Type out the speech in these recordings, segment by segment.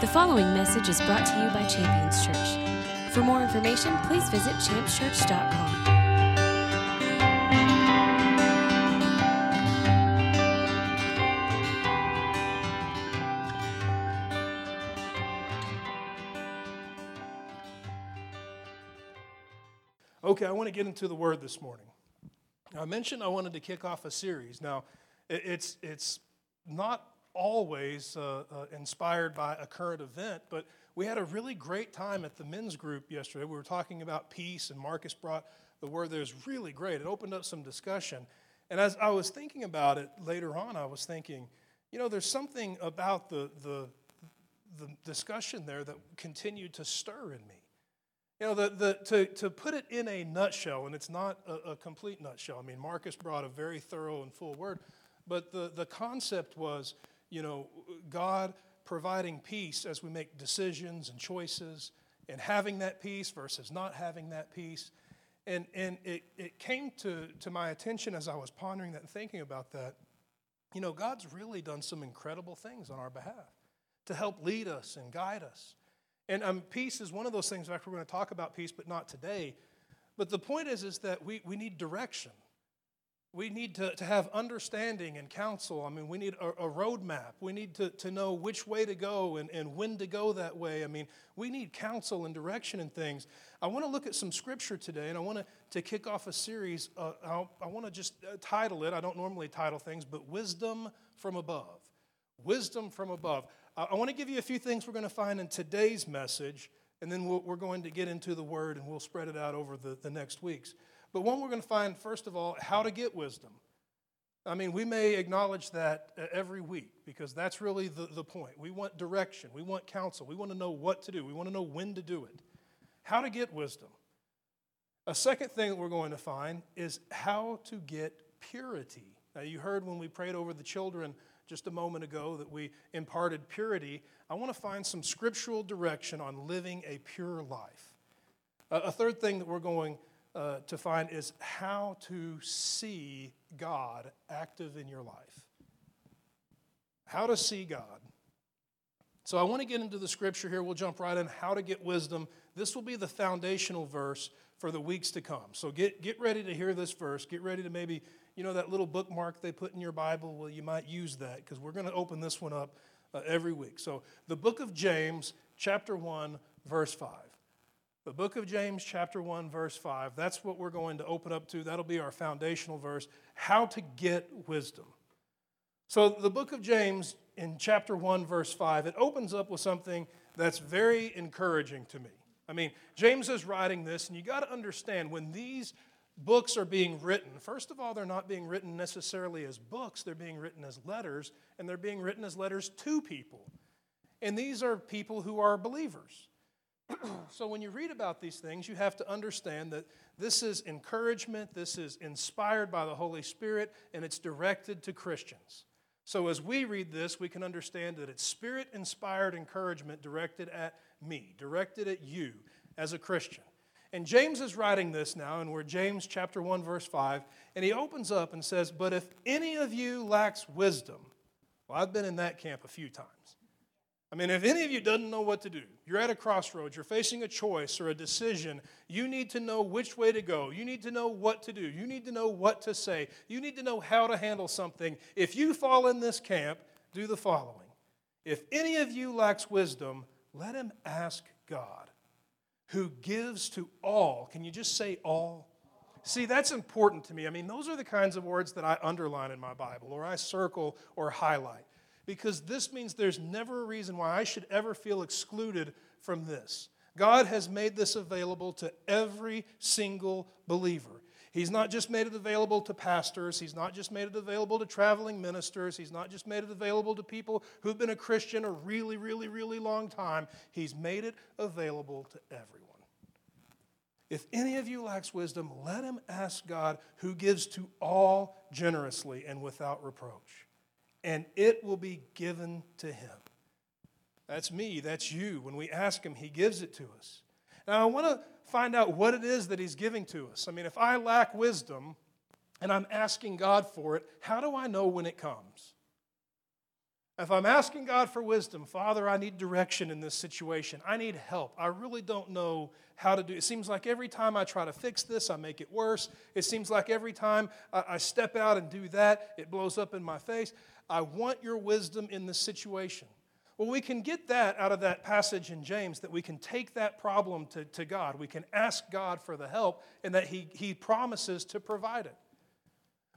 The following message is brought to you by Champions Church. For more information, please visit championschurch.com. Okay, I want to get into the word this morning. I mentioned I wanted to kick off a series. Now, it's, it's not always uh, uh, inspired by a current event, but we had a really great time at the men's group yesterday. We were talking about peace, and Marcus brought the word that was really great. It opened up some discussion. And as I was thinking about it later on, I was thinking, you know, there's something about the, the, the discussion there that continued to stir in me. You know, the, the, to, to put it in a nutshell, and it's not a, a, complete nutshell. I mean, Marcus brought a very thorough and full word, but the, the concept was, you know, God providing peace as we make decisions and choices, and having that peace versus not having that peace. And, and it, it came to, to my attention as I was pondering that and thinking about that. You know, God's really done some incredible things on our behalf to help lead us and guide us. And um, peace is one of those things. In fact, we're going to talk about peace, but not today. But the point is, is that we, we need direction. We need to, to have understanding and counsel. I mean, we need a, a roadmap. We need to, to know which way to go and, and when to go that way. I mean, we need counsel and direction and things. I want to look at some scripture today, and I want to, to kick off a series. Uh, I want to just uh, title it, I don't normally title things, but Wisdom from Above. Wisdom from Above. I want to give you a few things we're going to find in today's message, and then we we are going to get into the Word and we'll spread it out over the, the next weeks. But one, we're going to find, first of all, how to get wisdom. I mean, we may acknowledge that uh, every week because that's really the, the point. We want direction, we want counsel, we want to know what to do, we want to know when to do it. How to get wisdom. A second thing that we're going to find is how to get purity. Now, you heard when we prayed over the children just a moment ago that we imparted purity, I want to find some scriptural direction on living a pure life. A third thing that we're going uh, to find is how to see God active in your life. How to see God. So I want to get into the scripture here. We'll jump right in. How to get wisdom. This will be the foundational verse for the weeks to come. So get, get ready to hear this verse. Get ready to maybe you know that little bookmark they put in your Bible? Well, you might use that because we're going to open this one up uh, every week. So, the book of James, chapter 1, verse 5. The book of James, chapter 1, verse 5. That's what we're going to open up to. That'll be our foundational verse. How to get wisdom. So, the book of James, in chapter 1, verse 5, it opens up with something that's very encouraging to me. I mean, James is writing this, and you got to understand when these books are being written, first of all, they're not being written necessarily as books, they're being written as letters, and they're being written as letters to people. And these are people who are believers. so when you read about these things, you have to understand that this is encouragement, this is inspired by the Holy Spirit, and it's directed to Christians. So as we read this, we can understand that it's spirit inspired encouragement directed at me, directed at you as a Christian. And James is writing this now, and we're James chapter 1, verse 5, and he opens up and says, But if any of you lacks wisdom, well, I've been in that camp a few times. I mean, if any of you doesn't know what to do, you're at a crossroads, you're facing a choice or a decision, you need to know which way to go. You need to know what to do. You need to know what to say. You need to know how to handle something. If you fall in this camp, do the following. If any of you lacks wisdom, let him ask God who gives to all. Can you just say all? See, that's important to me. I mean, those are the kinds of words that I underline in my Bible or I circle or highlight because this means there's never a reason why I should ever feel excluded from this. God has made this available to every single believer. He's not just made it available to pastors. He's not just made it available to traveling ministers. He's not just made it available to people who've been a Christian a really, really, really long time. He's made it available to everyone. If any of you lacks wisdom, let him ask God who gives to all generously and without reproach, and it will be given to him. That's me, that's you. When we ask him, he gives it to us. Now, I want to find out what it is that He's giving to us. I mean, if I lack wisdom and I'm asking God for it, how do I know when it comes? If I'm asking God for wisdom, Father, I need direction in this situation. I need help. I really don't know how to do it. Seems like every time I try to fix this, I make it worse. It seems like every time I, step out and do that, it blows up in my face. I want your wisdom in this situation. Well, we can get that out of that passage in James that we can take that problem to, to God. We can ask God for the help and that he, he promises to provide it.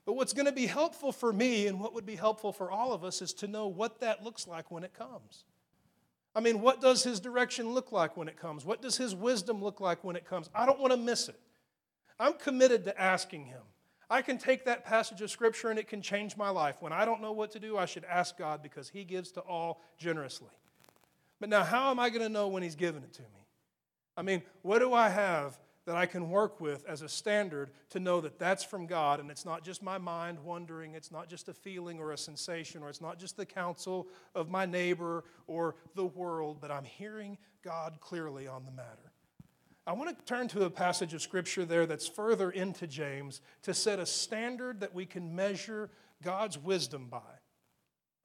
But what's going to be helpful for me and what would be helpful for all of us is to know what that looks like when it comes. I mean, what does his direction look like when it comes? What does his wisdom look like when it comes? I don't want to miss it. I'm committed to asking him. I can take that passage of scripture and it can change my life. When I don't know what to do, I should ask God because he gives to all generously. But now, how am I going to know when he's given it to me? I mean, what do I have that I can work with as a standard to know that that's from God and it's not just my mind wondering, it's not just a feeling or a sensation, or it's not just the counsel of my neighbor or the world, but I'm hearing God clearly on the matter. I want to turn to a passage of scripture there that's further into James to set a standard that we can measure God's wisdom by.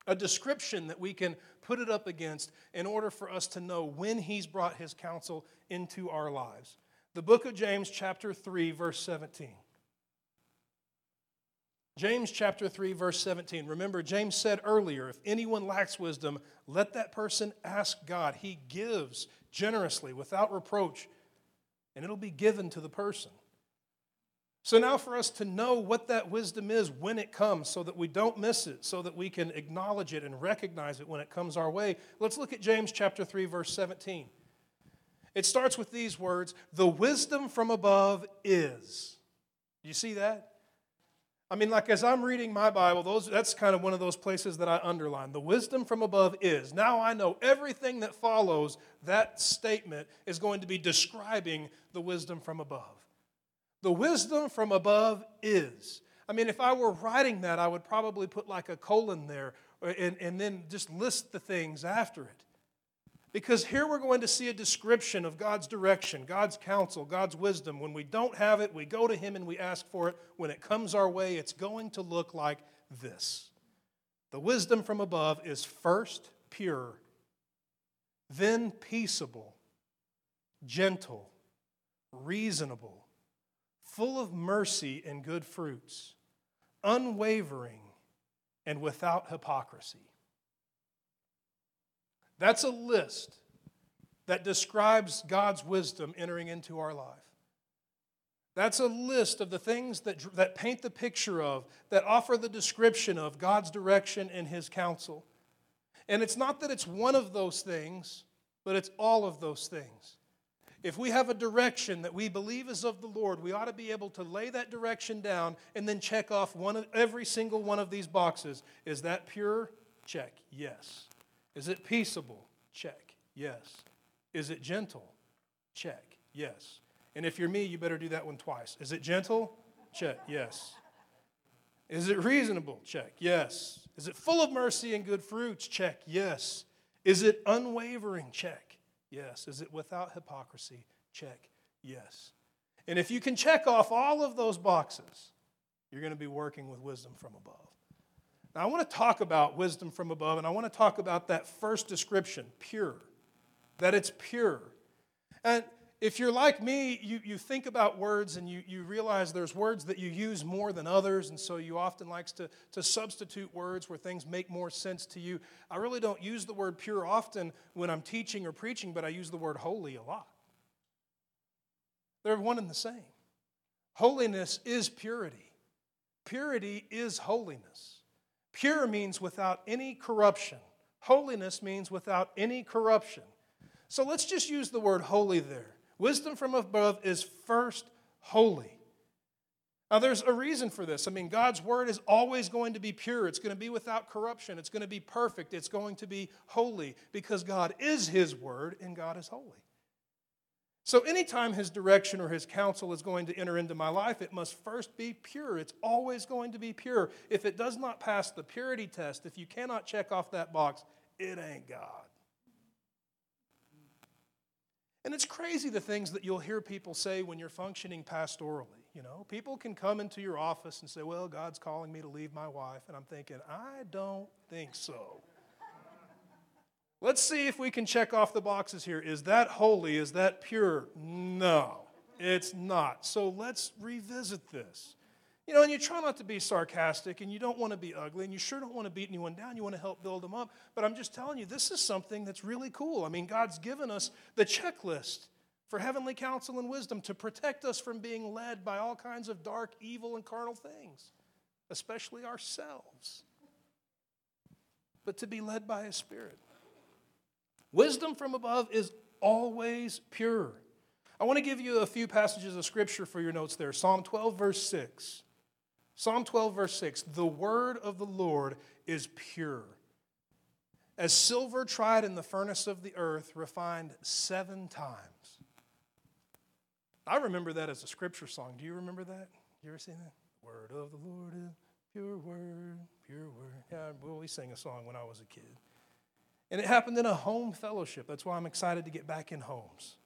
A description that we can put it up against in order for us to know when He's brought His counsel into our lives. The book of James, chapter 3, verse 17. James chapter 3, verse 17. Remember, James said earlier if anyone lacks wisdom, let that person ask God. He gives generously, without reproach, and it'll be given to the person. So, now for us to know what that wisdom is when it comes, so that we don't miss it, so that we can acknowledge it and recognize it when it comes our way, let's look at James chapter 3, verse 17. It starts with these words The wisdom from above is. You see that? I mean, like as I'm reading my Bible, those, that's kind of one of those places that I underline. The wisdom from above is. Now I know everything that follows that statement is going to be describing the wisdom from above. The wisdom from above is. I mean, if I were writing that, I would probably put like a colon there uh, and, and then just list the things after it. Because here we're going to see a description of God's direction, God's counsel, God's wisdom. When we don't have it, we go to Him and we ask for it. When it comes our way, it's going to look like this The wisdom from above is first pure, then peaceable, gentle, reasonable, full of mercy and good fruits, unwavering, and without hypocrisy. That's a list that describes God's wisdom entering into our life. That's a list of the things that, that paint the picture of, that offer the description of God's direction and His counsel. And it's not that it's one of those things, but it's all of those things. If we have a direction that we believe is of the Lord, we ought to be able to lay that direction down and then check off one of, every single one of these boxes. Is that pure? Check. Yes. Is it peaceable? Check. Yes. Is it gentle? Check. Yes. And if you're me, you better do that one twice. Is it gentle? Check. Yes. Is it reasonable? Check. Yes. Is it full of mercy and good fruits? Check. Yes. Is it unwavering? Check. Yes. Is it without hypocrisy? Check. Yes. And if you can check off all of those boxes, you're going to be working with wisdom from above. Now, I want to talk about wisdom from above, and I want to talk about that first description, pure, that it's pure. And if you're like me, you, you think about words and you, you realize there's words that you use more than others, and so you often likes to, to substitute words where things make more sense to you. I really don't use the word pure often when I'm teaching or preaching, but I use the word holy a lot. They're one and the same. Holiness is purity, purity is holiness. Pure means without any corruption. Holiness means without any corruption. So let's just use the word holy there. Wisdom from above is first holy. Now, there's a reason for this. I mean, God's word is always going to be pure. It's going to be without corruption. It's going to be perfect. It's going to be holy because God is his word and God is holy. So, anytime his direction or his counsel is going to enter into my life, it must first be pure. It's always going to be pure. If it does not pass the purity test, if you cannot check off that box, it ain't God. And it's crazy the things that you'll hear people say when you're functioning pastorally. You know, people can come into your office and say, Well, God's calling me to leave my wife. And I'm thinking, I don't think so. Let's see if we can check off the boxes here. Is that holy? Is that pure? No, it's not. So let's revisit this. You know, and you try not to be sarcastic and you don't want to be ugly and you sure don't want to beat anyone down. You want to help build them up. But I'm just telling you, this is something that's really cool. I mean, God's given us the checklist for heavenly counsel and wisdom to protect us from being led by all kinds of dark, evil, and carnal things, especially ourselves. But to be led by His Spirit. Wisdom from above is always pure. I want to give you a few passages of scripture for your notes there. Psalm 12, verse 6. Psalm 12, verse 6 The word of the Lord is pure. As silver tried in the furnace of the earth, refined seven times. I remember that as a scripture song. Do you remember that? You ever seen that? Word of the Lord is pure word, pure word. Yeah, well, we sang a song when I was a kid. And it happened in a home fellowship. That's why I'm excited to get back in homes.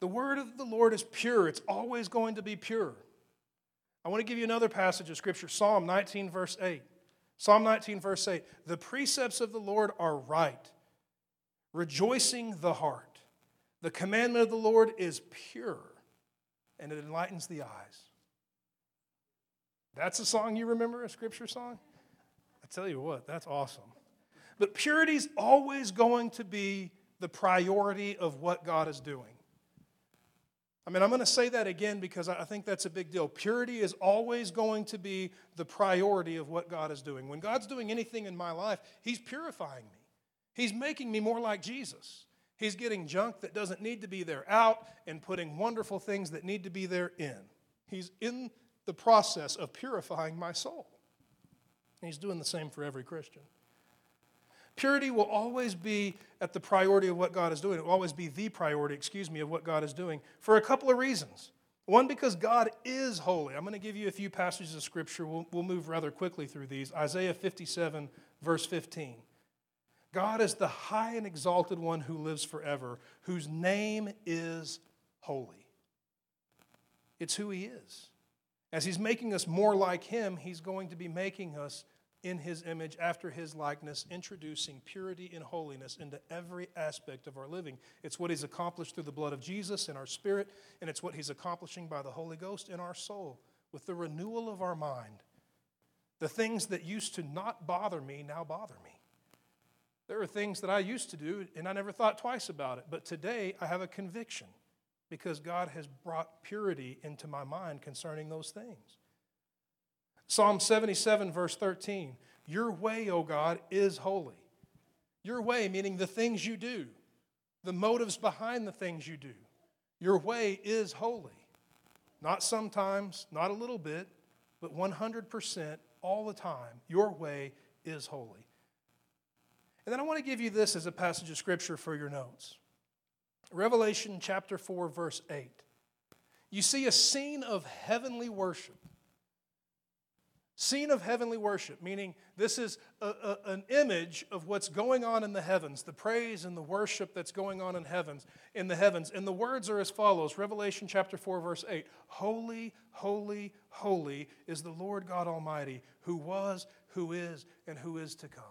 The word of the Lord is pure, it's always going to be pure. I want to give you another passage of Scripture Psalm 19, verse 8. Psalm 19, verse 8. The precepts of the Lord are right, rejoicing the heart. The commandment of the Lord is pure, and it enlightens the eyes. That's a song you remember, a scripture song? I tell you what, that's awesome. But purity is always going to be the priority of what God is doing. I mean, I'm going to say that again because I think that's a big deal. Purity is always going to be the priority of what God is doing. When God's doing anything in my life, He's purifying me, He's making me more like Jesus. He's getting junk that doesn't need to be there out and putting wonderful things that need to be there in. He's in the process of purifying my soul. He's doing the same for every Christian. Purity will always be at the priority of what God is doing. It will always be the priority, excuse me, of what God is doing for a couple of reasons. One, because God is holy. I'm going to give you a few passages of Scripture. We'll, we'll move rather quickly through these. Isaiah 57, verse 15. God is the high and exalted one who lives forever, whose name is holy. It's who He is. As He's making us more like Him, He's going to be making us in his image, after his likeness, introducing purity and holiness into every aspect of our living. It's what he's accomplished through the blood of Jesus in our spirit, and it's what he's accomplishing by the Holy Ghost in our soul with the renewal of our mind. The things that used to not bother me now bother me. There are things that I used to do, and I never thought twice about it, but today I have a conviction because God has brought purity into my mind concerning those things. Psalm 77, verse 13 Your way, O God, is holy. Your way, meaning the things you do, the motives behind the things you do. Your way is holy. Not sometimes, not a little bit, but 100% all the time. Your way is holy. And then I want to give you this as a passage of scripture for your notes Revelation chapter 4, verse 8. You see a scene of heavenly worship Scene of heavenly worship, meaning this is a, a, an image of what's going on in the heavens, the praise and the worship that's going on in heavens, in the heavens. And the words are as follows Revelation chapter 4, verse 8 Holy, holy, holy is the Lord God Almighty, who was, who is, and who is to come.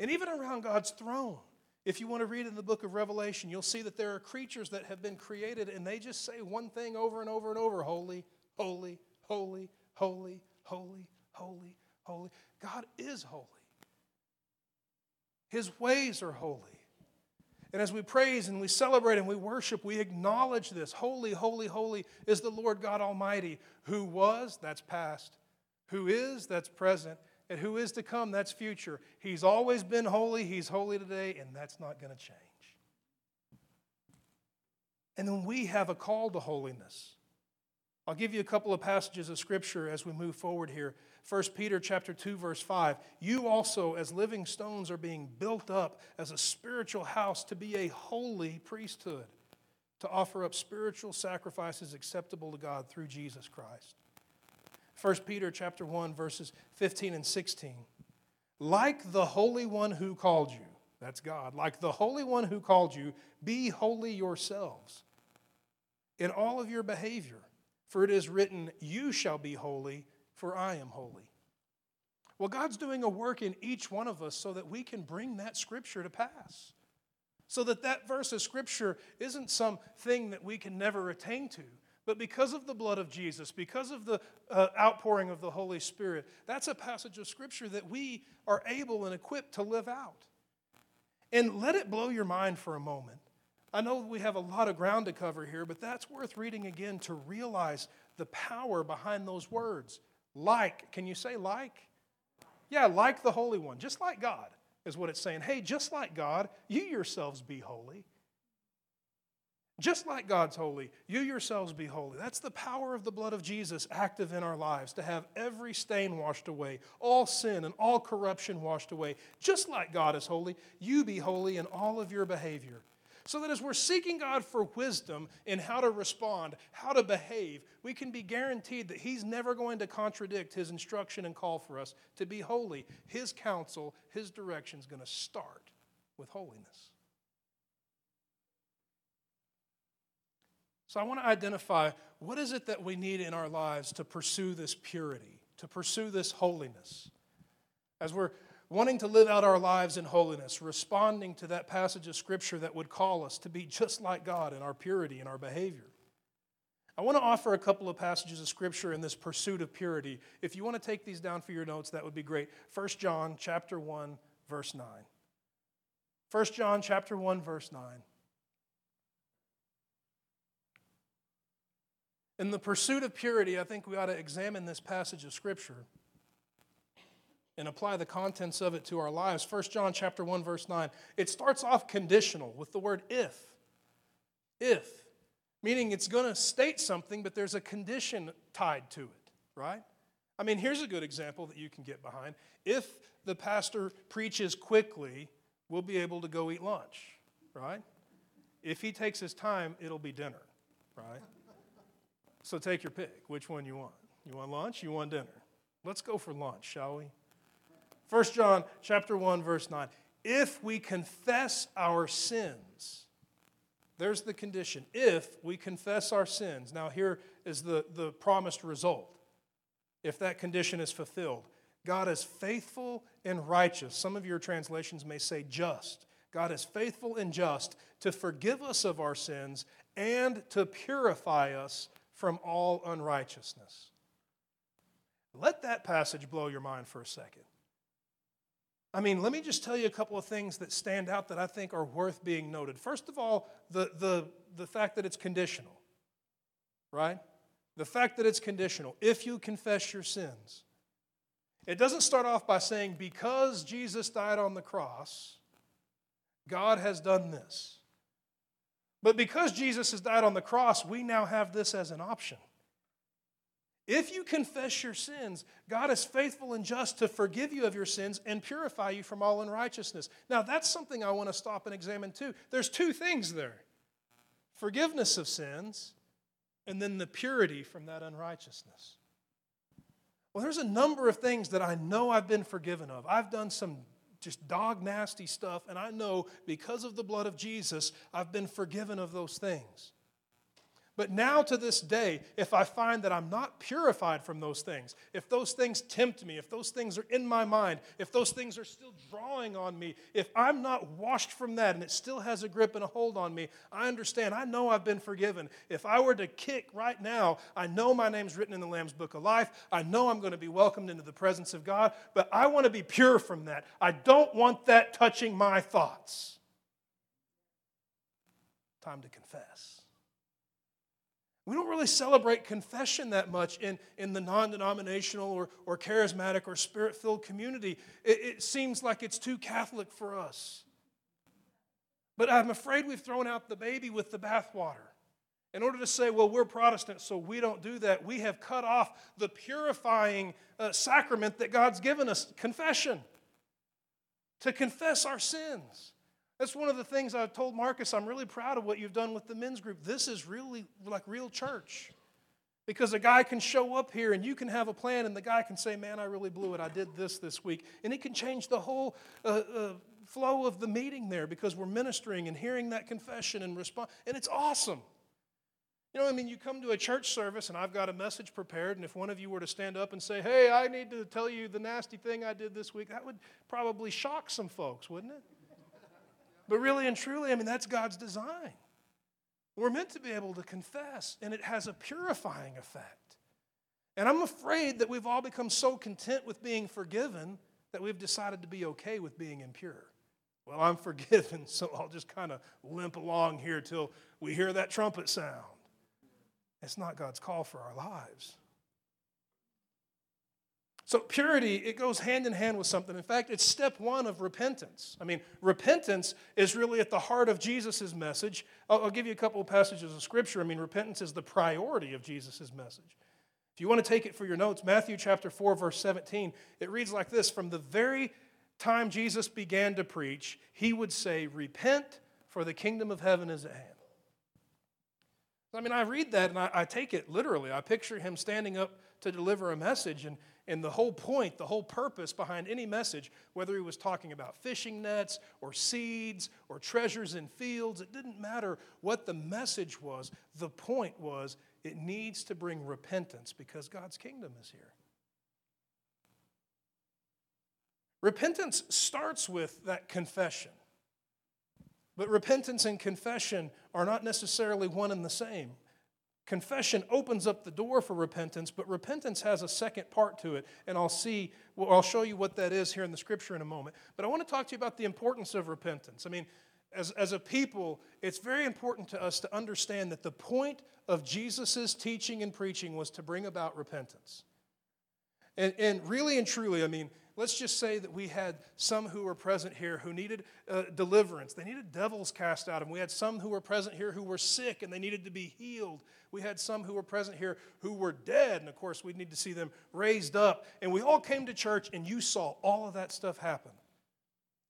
And even around God's throne, if you want to read in the book of Revelation, you'll see that there are creatures that have been created and they just say one thing over and over and over holy, holy, holy, holy, holy, holy, holy. God is holy. His ways are holy. And as we praise and we celebrate and we worship, we acknowledge this. Holy, holy, holy is the Lord God Almighty, who was, that's past, who is, that's present, and who is to come, that's future. He's always been holy, He's holy today, and that's not going to change. And then we have a call to holiness. I'll give you a couple of passages of scripture as we move forward here. 1 Peter chapter 2 verse 5. You also as living stones are being built up as a spiritual house to be a holy priesthood, to offer up spiritual sacrifices acceptable to God through Jesus Christ. 1 Peter chapter 1 verses 15 and 16. Like the holy one who called you, that's God, like the holy one who called you, be holy yourselves in all of your behavior for it is written, You shall be holy, for I am holy. Well, God's doing a work in each one of us so that we can bring that scripture to pass. So that that verse of scripture isn't something that we can never attain to, but because of the blood of Jesus, because of the uh, outpouring of the Holy Spirit, that's a passage of scripture that we are able and equipped to live out. And let it blow your mind for a moment. I know we have a lot of ground to cover here, but that's worth reading again to realize the power behind those words. Like, can you say like? Yeah, like the Holy One, just like God is what it's saying. Hey, just like God, you yourselves be holy. Just like God's holy, you yourselves be holy. That's the power of the blood of Jesus active in our lives to have every stain washed away, all sin and all corruption washed away. Just like God is holy, you be holy in all of your behavior. So that as we're seeking God for wisdom in how to respond, how to behave, we can be guaranteed that He's never going to contradict His instruction and call for us to be holy. His counsel, His direction is going to start with holiness. So I want to identify what is it that we need in our lives to pursue this purity, to pursue this holiness. As we're wanting to live out our lives in holiness, responding to that passage of Scripture that would call us to be just like God in our purity and our behavior. I want to offer a couple of passages of Scripture in this pursuit of purity. If you want to take these down for your notes, that would be great. 1 John chapter 1, verse 9. 1 John chapter 1, verse 9. In the pursuit of purity, I think we ought to examine this passage of Scripture and apply the contents of it to our lives. 1 John chapter 1 verse 9. It starts off conditional with the word if. If meaning it's going to state something but there's a condition tied to it, right? I mean, here's a good example that you can get behind. If the pastor preaches quickly, we'll be able to go eat lunch, right? If he takes his time, it'll be dinner, right? So take your pick. Which one you want? You want lunch? You want dinner? Let's go for lunch, shall we? 1 John chapter 1 verse 9. If we confess our sins, there's the condition. If we confess our sins. Now here is the, the promised result. If that condition is fulfilled. God is faithful and righteous. Some of your translations may say just. God is faithful and just to forgive us of our sins and to purify us from all unrighteousness. Let that passage blow your mind for a second. I mean, let me just tell you a couple of things that stand out that I think are worth being noted. First of all, the, the, the fact that it's conditional, right? The fact that it's conditional. If you confess your sins, it doesn't start off by saying, because Jesus died on the cross, God has done this. But because Jesus has died on the cross, we now have this as an option. If you confess your sins, God is faithful and just to forgive you of your sins and purify you from all unrighteousness. Now, that's something I want to stop and examine too. There's two things there forgiveness of sins, and then the purity from that unrighteousness. Well, there's a number of things that I know I've been forgiven of. I've done some just dog nasty stuff, and I know because of the blood of Jesus, I've been forgiven of those things. But now to this day, if I find that I'm not purified from those things, if those things tempt me, if those things are in my mind, if those things are still drawing on me, if I'm not washed from that and it still has a grip and a hold on me, I understand. I know I've been forgiven. If I were to kick right now, I know my name's written in the Lamb's Book of Life. I know I'm going to be welcomed into the presence of God, but I want to be pure from that. I don't want that touching my thoughts. Time to confess. We don't really celebrate confession that much in, in the non denominational or, or charismatic or spirit filled community. It, it seems like it's too Catholic for us. But I'm afraid we've thrown out the baby with the bathwater. In order to say, well, we're Protestants, so we don't do that, we have cut off the purifying uh, sacrament that God's given us confession. To confess our sins. That's one of the things I told Marcus. I'm really proud of what you've done with the men's group. This is really like real church. Because a guy can show up here and you can have a plan, and the guy can say, Man, I really blew it. I did this this week. And it can change the whole uh, uh, flow of the meeting there because we're ministering and hearing that confession and respond. And it's awesome. You know, I mean, you come to a church service and I've got a message prepared, and if one of you were to stand up and say, Hey, I need to tell you the nasty thing I did this week, that would probably shock some folks, wouldn't it? But really and truly, I mean, that's God's design. We're meant to be able to confess, and it has a purifying effect. And I'm afraid that we've all become so content with being forgiven that we've decided to be okay with being impure. Well, I'm forgiven, so I'll just kind of limp along here till we hear that trumpet sound. It's not God's call for our lives. So, purity, it goes hand in hand with something. In fact, it's step one of repentance. I mean, repentance is really at the heart of Jesus' message. I'll, I'll, give you a couple of passages of scripture. I mean, repentance is the priority of Jesus' message. If you want to take it for your notes, Matthew chapter 4, verse 17, it reads like this From the very time Jesus began to preach, he would say, Repent, for the kingdom of heaven is at hand. I mean, I read that and I, I, take it literally. I picture him standing up to deliver a message, and, and the whole point, the whole purpose behind any message, whether he was talking about fishing nets or seeds or treasures in fields, it didn't matter what the message was. The point was it needs to bring repentance because God's kingdom is here. Repentance starts with that confession. But repentance and confession are not necessarily one and the same. Confession opens up the door for repentance, but repentance has a second part to it, and I'll see, well, I'll show you what that is here in the scripture in a moment. But I want to talk to you about the importance of repentance. I mean, as, as a people, it's very important to us to understand that the point of Jesus' teaching and preaching was to bring about repentance. And, and really and truly, I mean, let's just say that we had some who were present here who needed uh, deliverance. They needed devils cast out of them. We had some who were present here who were sick and they needed to be healed. We had some who were present here who were dead, and of course, we need to see them raised up. And we all came to church, and you saw all of that stuff happen.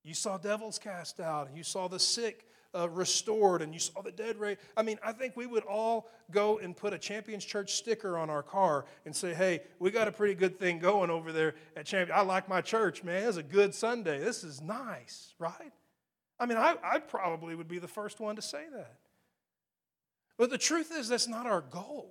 You saw devils cast out, and you saw the sick uh, restored and you saw the dead raised. I mean, I think we would all go and put a Champions Church sticker on our car and say, hey, we got a pretty good thing going over there at Champion. I like my church, man. It's a good Sunday. This is nice, right? I mean, I, I probably would be the first one to say that. But the truth is, that's not our goal.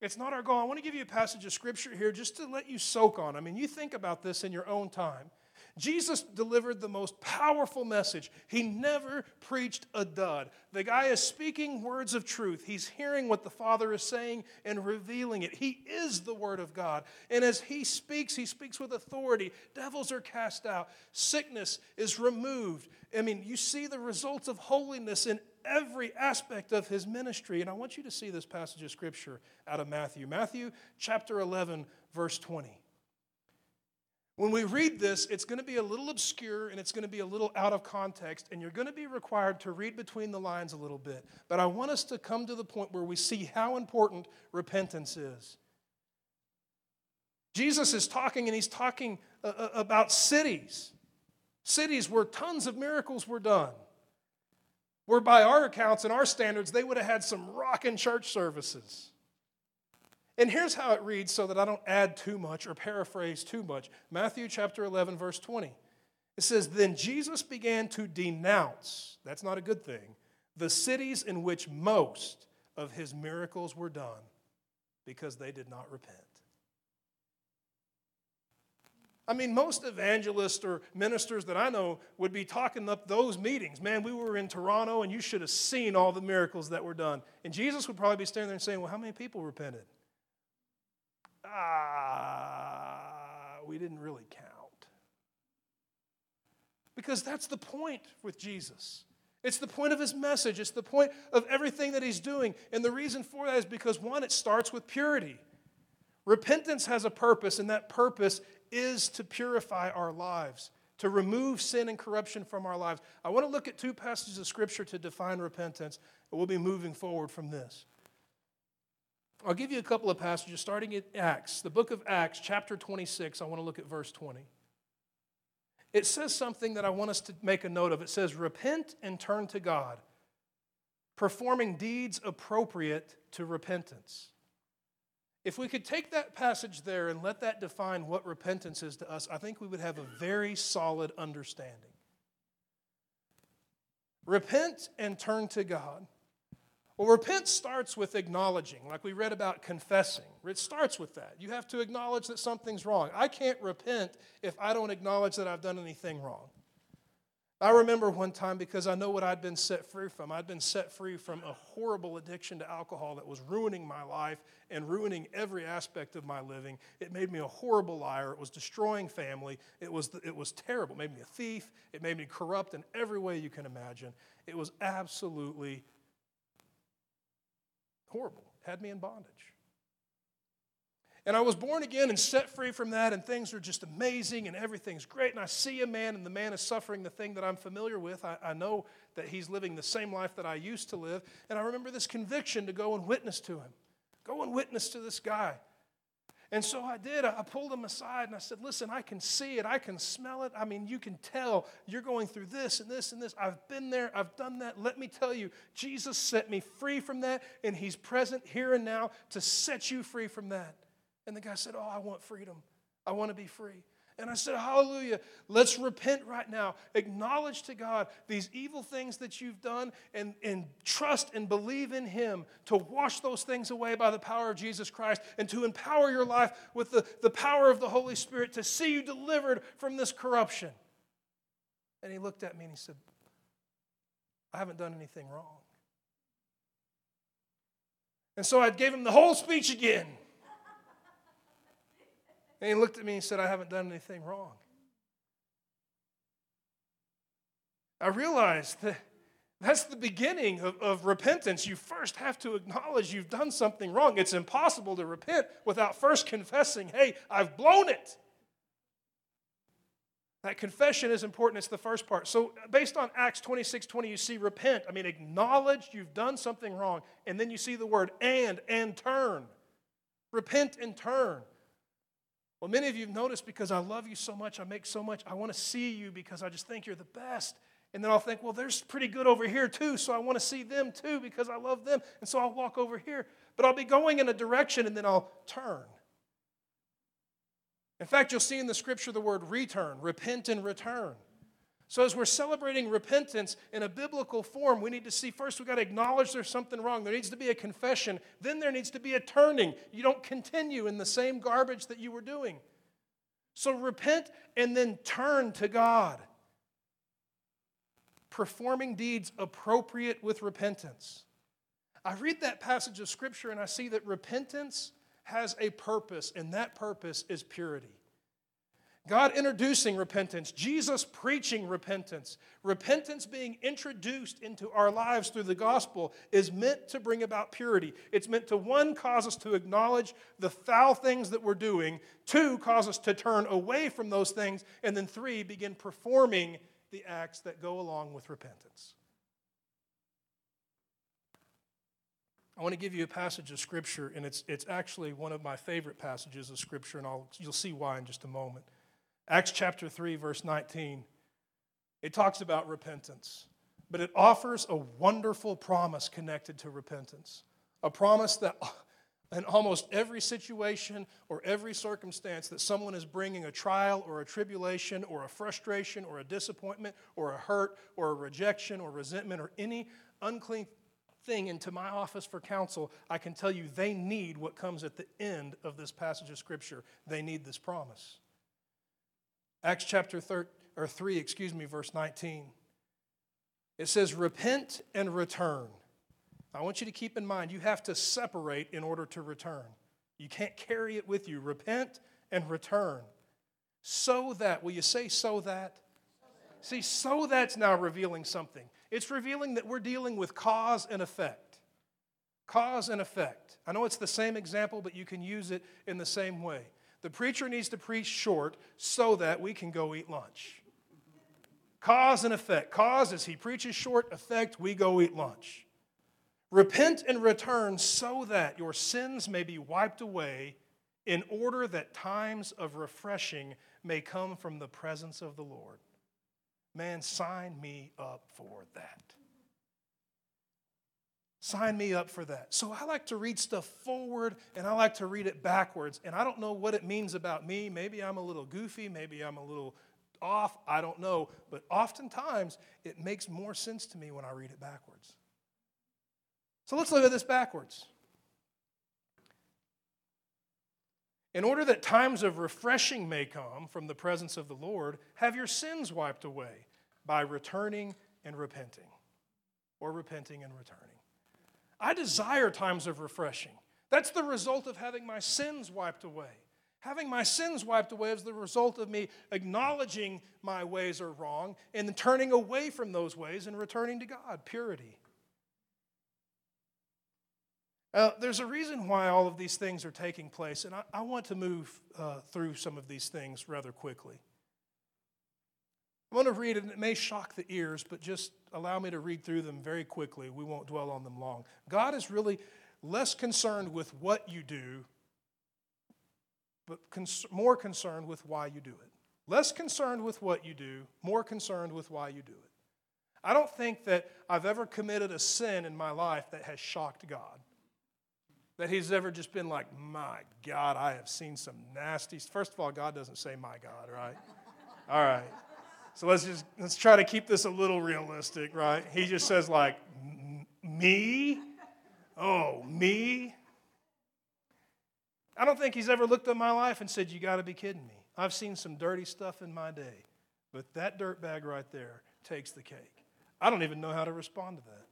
It's not our goal. I want to give you a passage of scripture here just to let you soak on. I mean, you think about this in your own time. Jesus delivered the most powerful message. He never preached a dud. The guy is speaking words of truth. He's hearing what the Father is saying and revealing it. He is the Word of God. And as he speaks, he speaks with authority. Devils are cast out, sickness is removed. I mean, you see the results of holiness in every aspect of his ministry. And I want you to see this passage of Scripture out of Matthew. Matthew chapter 11, verse 20. When we read this, it's going to be a little obscure and it's going to be a little out of context, and you're going to be required to read between the lines a little bit. But I want us to come to the point where we see how important repentance is. Jesus is talking, and he's talking uh, uh, about cities, cities where tons of miracles were done. Where, by our accounts and our standards, they would have had some rocking church services. And here's how it reads so that I don't add too much or paraphrase too much Matthew chapter 11, verse 20. It says, Then Jesus began to denounce, that's not a good thing, the cities in which most of his miracles were done because they did not repent. I mean, most evangelists or ministers that I know would be talking up those meetings. Man, we were in Toronto and you should have seen all the miracles that were done. And Jesus would probably be standing there and saying, Well, how many people repented? Ah, we didn't really count. Because that's the point with Jesus. It's the point of his message. It's the point of everything that he's doing. And the reason for that is because, one, it starts with purity. Repentance has a purpose, and that purpose is to purify our lives, to remove sin and corruption from our lives. I want to look at two passages of Scripture to define repentance, and we'll be moving forward from this. I'll give you a couple of passages starting at Acts, the book of Acts, chapter 26. I want to look at verse 20. It says something that I want us to make a note of. It says, Repent and turn to God, performing deeds appropriate to repentance. If we could take that passage there and let that define what repentance is to us, I think we would have a very solid understanding. Repent and turn to God. Well, repent starts with acknowledging, like we read about confessing. It starts with that. You have to acknowledge that something's wrong. I can't repent if I don't acknowledge that I've done anything wrong. I remember one time because I know what I'd been set free from. I'd been set free from a horrible addiction to alcohol that was ruining my life and ruining every aspect of my living. It made me a horrible liar. It was destroying family. It was, it was terrible. It made me a thief. It made me corrupt in every way you can imagine. It was absolutely horrible. Had me in bondage. And I was born again and set free from that, and things are just amazing and everything's great. And I see a man, and the man is suffering the thing that I'm familiar with. I, I, know that he's living the same life that I used to live. And I remember this conviction to go and witness to him. Go and witness to this guy. And so I did. I pulled him aside and I said, Listen, I can see it. I can smell it. I mean, you can tell you're going through this and this and this. I've been there. I've done that. Let me tell you, Jesus set me free from that, and He's present here and now to set you free from that. And the guy said, Oh, I want freedom. I want to be free. And I said, Hallelujah. Let's repent right now. Acknowledge to God these evil things that you've done and, and trust and believe in Him to wash those things away by the power of Jesus Christ and to empower your life with the, the power of the Holy Spirit to see you delivered from this corruption. And he looked at me and he said, I haven't done anything wrong. And so I gave him the whole speech again. And he looked at me and said, I haven't done anything wrong. I realized that that's the beginning of, of repentance. You first have to acknowledge you've done something wrong. It's impossible to repent without first confessing, hey, I've blown it. That confession is important. It's the first part. So, based on Acts 26 20, you see repent. I mean, acknowledge you've done something wrong. And then you see the word and, and turn. Repent and turn. Well, many of you have noticed because I love you so much, I make so much, I want to see you because I just think you're the best. And then I'll think, well, there's pretty good over here too, so I want to see them too because I love them. And so I'll walk over here. But I'll be going in a direction and then I'll turn. In fact, you'll see in the scripture the word return, repent and return. So, as we're celebrating repentance in a biblical form, we need to see first we've got to acknowledge there's something wrong. There needs to be a confession. Then there needs to be a turning. You don't continue in the same garbage that you were doing. So, repent and then turn to God. Performing deeds appropriate with repentance. I read that passage of Scripture and I see that repentance has a purpose, and that purpose is purity. God introducing repentance, Jesus preaching repentance, repentance being introduced into our lives through the gospel is meant to bring about purity. It's meant to, one, cause us to acknowledge the foul things that we're doing, two, cause us to turn away from those things, and then three, begin performing the acts that go along with repentance. I want to give you a passage of Scripture, and it's, it's actually one of my favorite passages of Scripture, and I'll, you'll see why in just a moment. Acts chapter 3, verse 19, it talks about repentance, but it offers a wonderful promise connected to repentance. A promise that in almost every situation or every circumstance that someone is bringing a trial or a tribulation or a frustration or a disappointment or a hurt or a rejection or resentment or any unclean thing into my office for counsel, I can tell you they need what comes at the end of this passage of Scripture. They need this promise. Acts chapter thir- or 3, excuse me, verse 19. It says, Repent and return. I want you to keep in mind you have to separate in order to return. You can't carry it with you. Repent and return. So that, will you say so that? See, so that's now revealing something. It's revealing that we're dealing with cause and effect. Cause and effect. I know it's the same example, but you can use it in the same way. The preacher needs to preach short so that we can go eat lunch. Cause and effect. Cause is he preaches short, effect, we go eat lunch. Repent and return so that your sins may be wiped away, in order that times of refreshing may come from the presence of the Lord. Man, sign me up for that. Sign me up for that. So I like to read stuff forward and I like to read it backwards. And I don't know what it means about me. Maybe I'm a little goofy. Maybe I'm a little off. I don't know. But oftentimes it makes more sense to me when I read it backwards. So let's look at this backwards. In order that times of refreshing may come from the presence of the Lord, have your sins wiped away by returning and repenting, or repenting and returning. I desire times of refreshing. That's the result of having my sins wiped away. Having my sins wiped away is the result of me acknowledging my ways are wrong and turning away from those ways and returning to God, purity. Uh, there's a reason why all of these things are taking place, and I, I want to move uh, through some of these things rather quickly. I'm going to read it, and it may shock the ears, but just allow me to read through them very quickly. We won't dwell on them long. God is really less concerned with what you do, but cons- more concerned with why you do it. Less concerned with what you do, more concerned with why you do it. I don't think that I've ever committed a sin in my life that has shocked God that he's ever just been like, my God, I have seen some nasty. First of all, God doesn't say my God, right? all right. So let's just let's try to keep this a little realistic, right? He just says like, me? Oh, me? I don't think he's ever looked at my life and said, You got to be kidding me. I've seen some dirty stuff in my day, but that dirt bag right there takes the cake. I don't even know how to respond to that.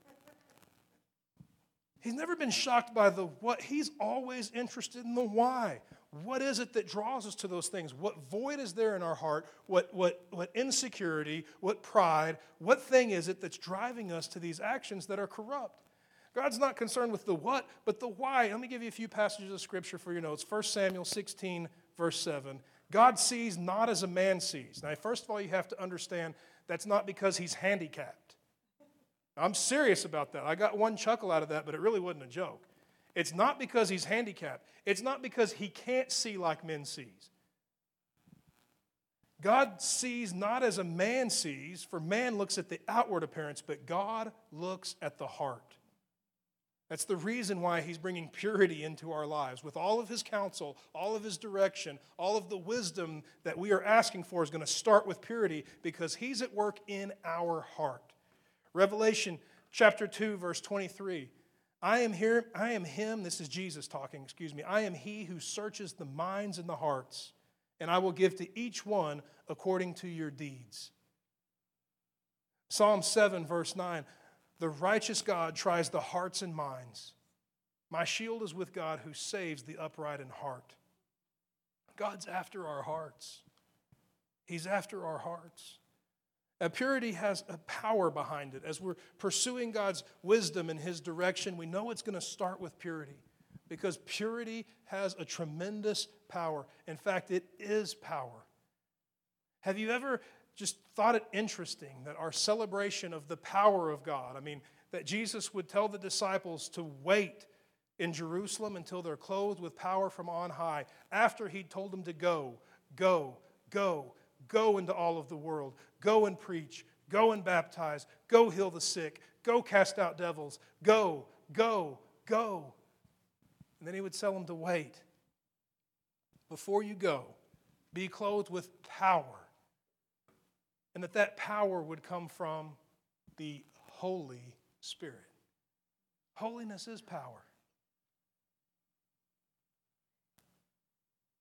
He's never been shocked by the what. He's always interested in the why. What is it that draws us to those things? What void is there in our heart? What, what, what insecurity? What pride? What thing is it that's driving us to these actions that are corrupt? God's not concerned with the what, but the why. Let me give you a few passages of scripture for your notes. 1 Samuel 16, verse 7. God sees not as a man sees. Now, first of all, you have to understand that's not because he's handicapped. I'm serious about that. I got one chuckle out of that, but it really wasn't a joke. It's not because he's handicapped, it's not because he can't see like men sees. God sees not as a man sees, for man looks at the outward appearance, but God looks at the heart. That's the reason why he's bringing purity into our lives. With all of his counsel, all of his direction, all of the wisdom that we are asking for is going to start with purity because he's at work in our heart. Revelation chapter 2, verse 23. I am here, I am him, this is Jesus talking, excuse me. I am he who searches the minds and the hearts, and I will give to each one according to your deeds. Psalm 7, verse 9. The righteous God tries the hearts and minds. My shield is with God who saves the upright in heart. God's after our hearts. He's after our hearts. Uh, purity has a power behind it. As we're pursuing God's wisdom in His direction, we know it's going to start with purity because purity has a tremendous power. In fact, it is power. Have you ever just thought it interesting that our celebration of the power of God, I mean, that Jesus would tell the disciples to wait in Jerusalem until they're clothed with power from on high, after he told them to go, go, go, go into all of the world, Go and preach. Go and baptize. Go heal the sick. Go cast out devils. Go, go, go. And then he would tell them to wait. Before you go, be clothed with power. And that that power would come from the Holy Spirit. Holiness is power.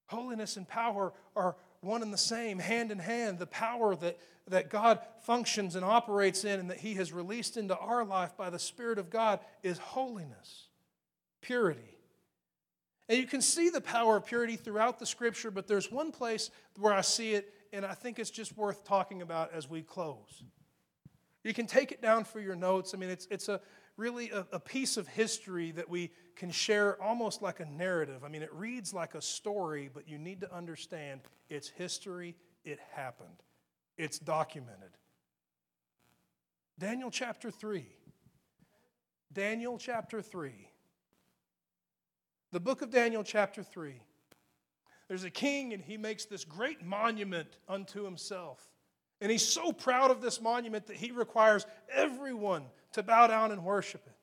Holiness and power are one and the same, hand in hand. The power that, that God functions and operates in and that He has released into our life by the Spirit of God is holiness, purity. And you can see the power of purity throughout the scripture, but there's one place where I see it, and I think it's just worth talking about as we close. You can take it down for your notes. I mean, it's, it's a, really a, a piece of history that we can share almost like a narrative. I mean, it reads like a story, but you need to understand it's history, it happened, it's documented. Daniel chapter 3. Daniel chapter 3. The book of Daniel chapter 3. There's a king, and he makes this great monument unto himself. And he's so proud of this monument that he requires everyone to bow down and worship it.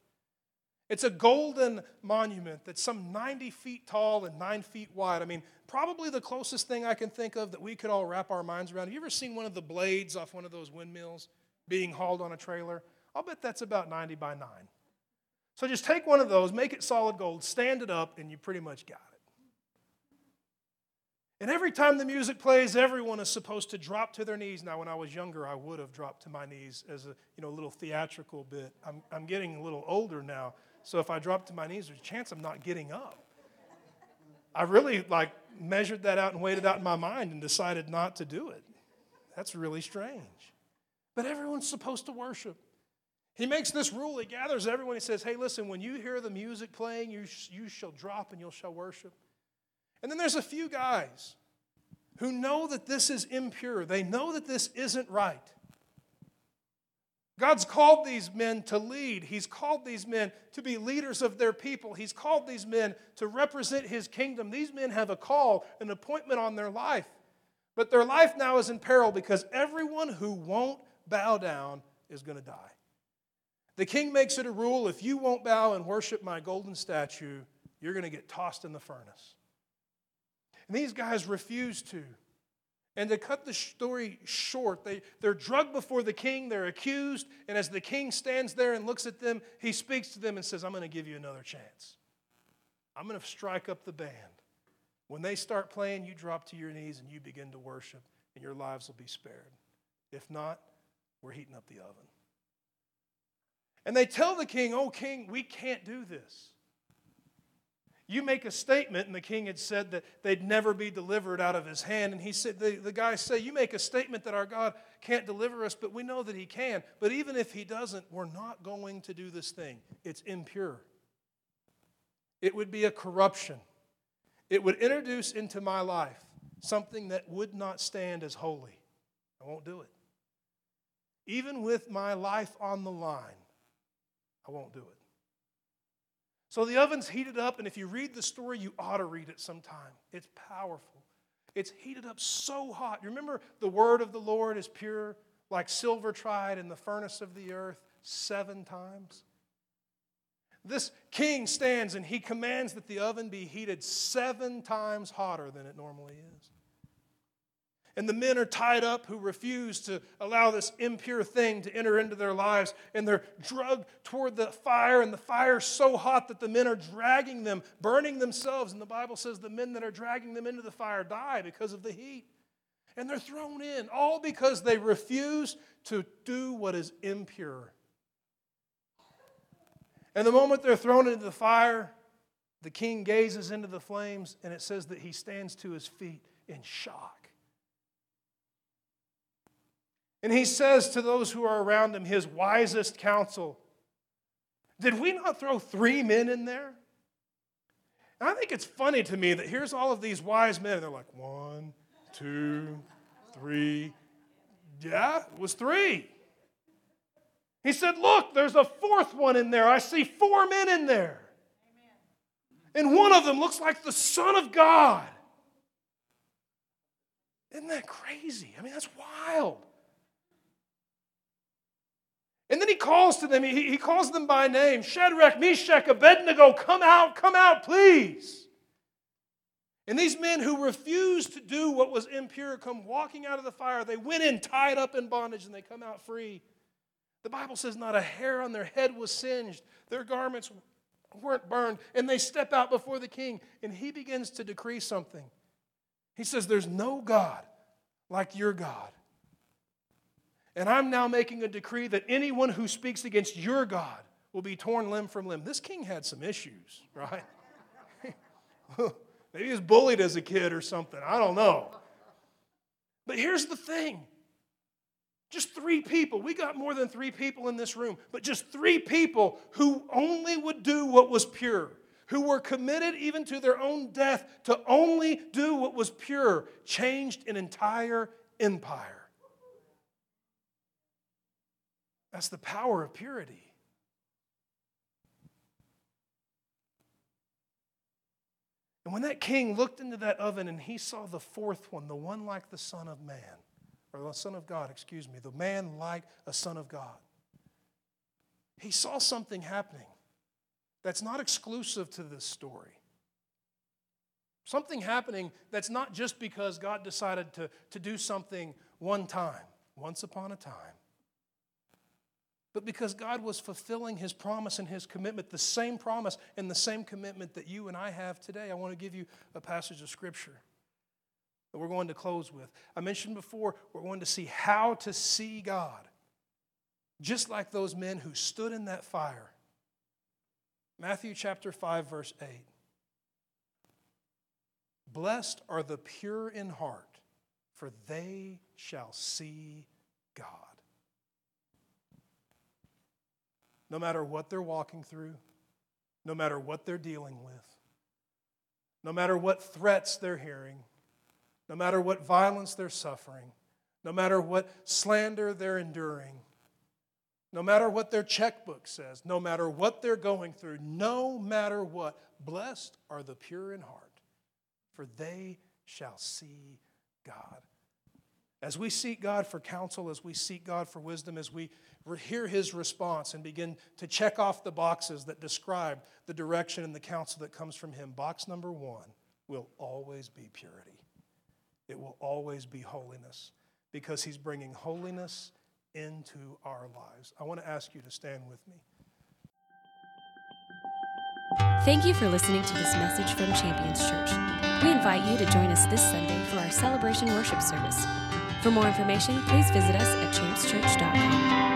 It's a golden monument that's some 90 feet tall and 9 feet wide. I mean, probably the closest thing I can think of that we could all wrap our minds around. Have you ever seen one of the blades off one of those windmills being hauled on a trailer? I'll bet that's about 90 by 9. So just take one of those, make it solid gold, stand it up, and you pretty much got it. And every time the music plays, everyone is supposed to drop to their knees. Now, when I was younger, I would have dropped to my knees as a you know, little theatrical bit. I'm, I'm getting a little older now, so if I drop to my knees, there's a chance I'm not getting up. I really like measured that out and weighed it out in my mind and decided not to do it. That's really strange. But everyone's supposed to worship. He makes this rule. He gathers everyone. He says, Hey, listen, when you hear the music playing, you, sh- you shall drop and you shall worship. And then there's a few guys who know that this is impure, they know that this isn't right. God's called these men to lead. He's called these men to be leaders of their people. He's called these men to represent His kingdom. These men have a call, an appointment on their life. But their life now is in peril because everyone who won't bow down is going to die. The king makes it a rule if you won't bow and worship my golden statue, you're going to get tossed in the furnace. And these guys refuse to. And to cut the story short, they, they're drugged before the king, they're accused, and as the king stands there and looks at them, he speaks to them and says, I'm going to give you another chance. I'm going to strike up the band. When they start playing, you drop to your knees and you begin to worship, and your lives will be spared. If not, we're heating up the oven. And they tell the king, Oh, king, we can't do this. You make a statement, and the king had said that they'd never be delivered out of his hand. And he said, the, the guys say, You make a statement that our God can't deliver us, but we know that he can. But even if he doesn't, we're not going to do this thing. It's impure. It would be a corruption. It would introduce into my life something that would not stand as holy. I won't do it. Even with my life on the line, I won't do it. So the oven's heated up, and if you read the story, you ought to read it sometime. It's powerful. It's heated up so hot. You remember the word of the Lord is pure, like silver tried in the furnace of the earth seven times? This king stands and he commands that the oven be heated seven times hotter than it normally is. And the men are tied up who refuse to allow this impure thing to enter into their lives. And they're drugged toward the fire, and the fire's so hot that the men are dragging them, burning themselves. And the Bible says the men that are dragging them into the fire die because of the heat. And they're thrown in, all because they refuse to do what is impure. And the moment they're thrown into the fire, the king gazes into the flames, and it says that he stands to his feet in shock. And he says to those who are around him, his wisest counsel, Did we not throw three men in there? And I think it's funny to me that here's all of these wise men, and they're like, one, two, three. Yeah, it was three. He said, Look, there's a fourth one in there. I see four men in there. And one of them looks like the Son of God. Isn't that crazy? I mean, that's wild. And then he calls to them, he, he calls them by name Shadrach, Meshach, Abednego, come out, come out, please. And these men who refused to do what was impure come walking out of the fire. They went in tied up in bondage and they come out free. The Bible says not a hair on their head was singed, their garments weren't burned, and they step out before the king and he begins to decree something. He says, There's no God like your God. And I'm now making a decree that anyone who speaks against your God will be torn limb from limb. This king had some issues, right? Maybe he was bullied as a kid or something. I don't know. But here's the thing just three people. We got more than three people in this room, but just three people who only would do what was pure, who were committed even to their own death to only do what was pure, changed an entire empire. That's the power of purity. And when that king looked into that oven and he saw the fourth one, the one like the Son of Man, or the Son of God, excuse me, the man like a Son of God, he saw something happening that's not exclusive to this story. Something happening that's not just because God decided to, to do something one time, once upon a time. But because God was fulfilling his promise and his commitment, the same promise and the same commitment that you and I have today. I want to give you a passage of scripture that we're going to close with. I mentioned before, we're going to see how to see God, just like those men who stood in that fire. Matthew chapter 5, verse 8. Blessed are the pure in heart, for they shall see God. No matter what they're walking through, no matter what they're dealing with, no matter what threats they're hearing, no matter what violence they're suffering, no matter what slander they're enduring, no matter what their checkbook says, no matter what they're going through, no matter what, blessed are the pure in heart, for they shall see God. As we seek God for counsel, as we seek God for wisdom, as we hear his response and begin to check off the boxes that describe the direction and the counsel that comes from him, box number one will always be purity. It will always be holiness because he's bringing holiness into our lives. I want to ask you to stand with me. Thank you for listening to this message from Champions Church. We invite you to join us this Sunday for our celebration worship service. For more information, please visit us at championschurch.com.